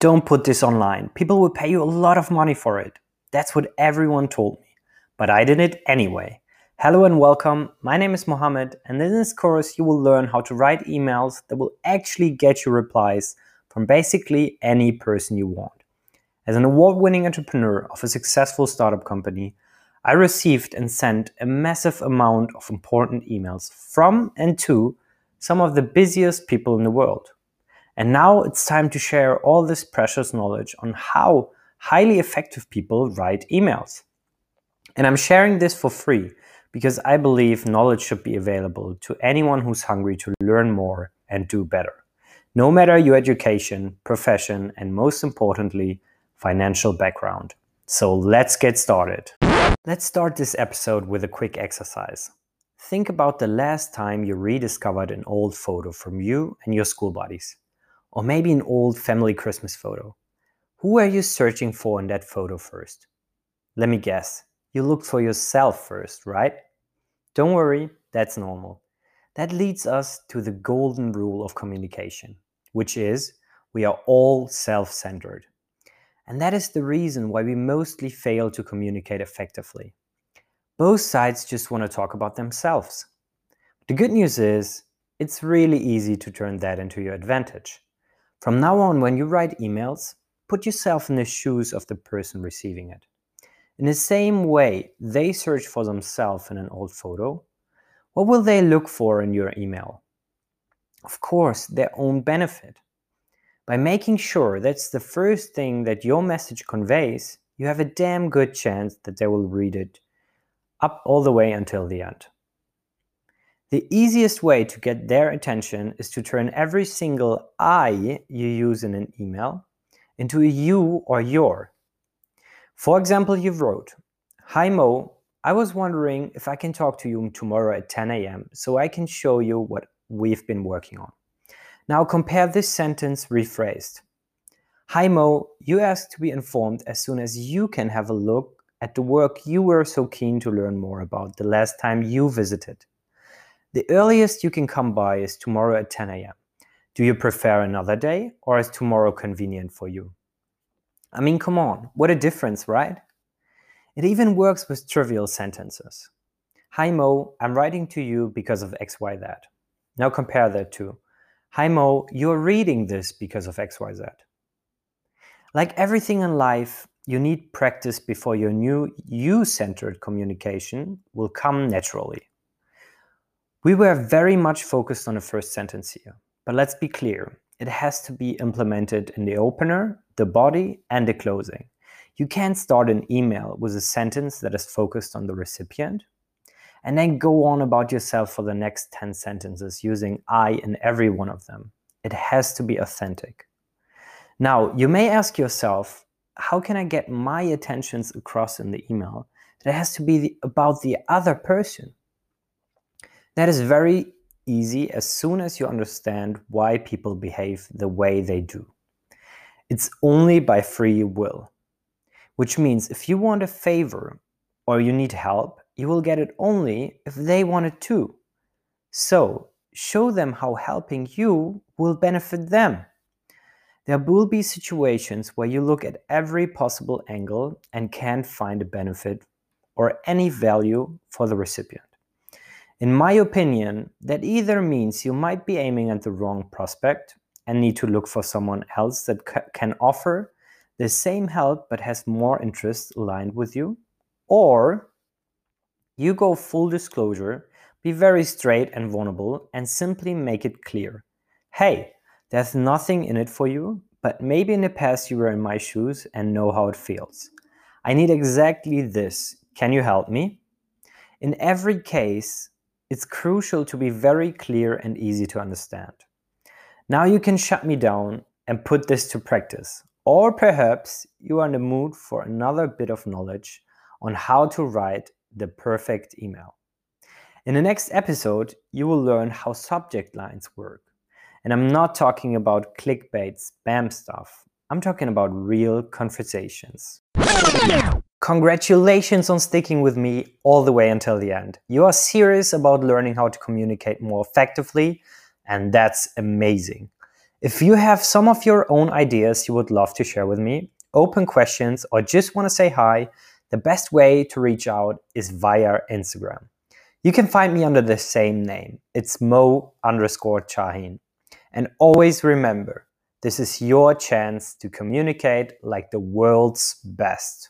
Don't put this online. People will pay you a lot of money for it. That's what everyone told me. But I did it anyway. Hello and welcome. My name is Mohamed, and in this course, you will learn how to write emails that will actually get you replies from basically any person you want. As an award winning entrepreneur of a successful startup company, I received and sent a massive amount of important emails from and to some of the busiest people in the world. And now it's time to share all this precious knowledge on how highly effective people write emails. And I'm sharing this for free because I believe knowledge should be available to anyone who's hungry to learn more and do better. No matter your education, profession, and most importantly, financial background. So let's get started. Let's start this episode with a quick exercise. Think about the last time you rediscovered an old photo from you and your school buddies. Or maybe an old family Christmas photo. Who are you searching for in that photo first? Let me guess. You looked for yourself first, right? Don't worry, that's normal. That leads us to the golden rule of communication, which is we are all self centered. And that is the reason why we mostly fail to communicate effectively. Both sides just want to talk about themselves. The good news is, it's really easy to turn that into your advantage. From now on, when you write emails, put yourself in the shoes of the person receiving it. In the same way they search for themselves in an old photo, what will they look for in your email? Of course, their own benefit. By making sure that's the first thing that your message conveys, you have a damn good chance that they will read it up all the way until the end. The easiest way to get their attention is to turn every single I you use in an email into a you or your. For example, you wrote, Hi Mo, I was wondering if I can talk to you tomorrow at 10 a.m. so I can show you what we've been working on. Now compare this sentence rephrased. Hi Mo, you asked to be informed as soon as you can have a look at the work you were so keen to learn more about the last time you visited. The earliest you can come by is tomorrow at 10 a.m. Do you prefer another day or is tomorrow convenient for you? I mean, come on, what a difference, right? It even works with trivial sentences. Hi Mo, I'm writing to you because of XYZ. Now compare that to Hi Mo, you're reading this because of XYZ. Like everything in life, you need practice before your new you centered communication will come naturally. We were very much focused on the first sentence here, but let's be clear. It has to be implemented in the opener, the body, and the closing. You can't start an email with a sentence that is focused on the recipient and then go on about yourself for the next 10 sentences using I in every one of them. It has to be authentic. Now, you may ask yourself, how can I get my attentions across in the email? It has to be about the other person. That is very easy as soon as you understand why people behave the way they do. It's only by free will, which means if you want a favor or you need help, you will get it only if they want it too. So, show them how helping you will benefit them. There will be situations where you look at every possible angle and can't find a benefit or any value for the recipient. In my opinion, that either means you might be aiming at the wrong prospect and need to look for someone else that ca- can offer the same help but has more interests aligned with you, or you go full disclosure, be very straight and vulnerable, and simply make it clear hey, there's nothing in it for you, but maybe in the past you were in my shoes and know how it feels. I need exactly this. Can you help me? In every case, it's crucial to be very clear and easy to understand. Now you can shut me down and put this to practice. Or perhaps you are in the mood for another bit of knowledge on how to write the perfect email. In the next episode, you will learn how subject lines work. And I'm not talking about clickbait, spam stuff. I'm talking about real conversations. Congratulations on sticking with me all the way until the end. You are serious about learning how to communicate more effectively, and that's amazing. If you have some of your own ideas you would love to share with me, open questions, or just want to say hi, the best way to reach out is via Instagram. You can find me under the same name. It's mo underscore Chahin. And always remember, this is your chance to communicate like the world's best.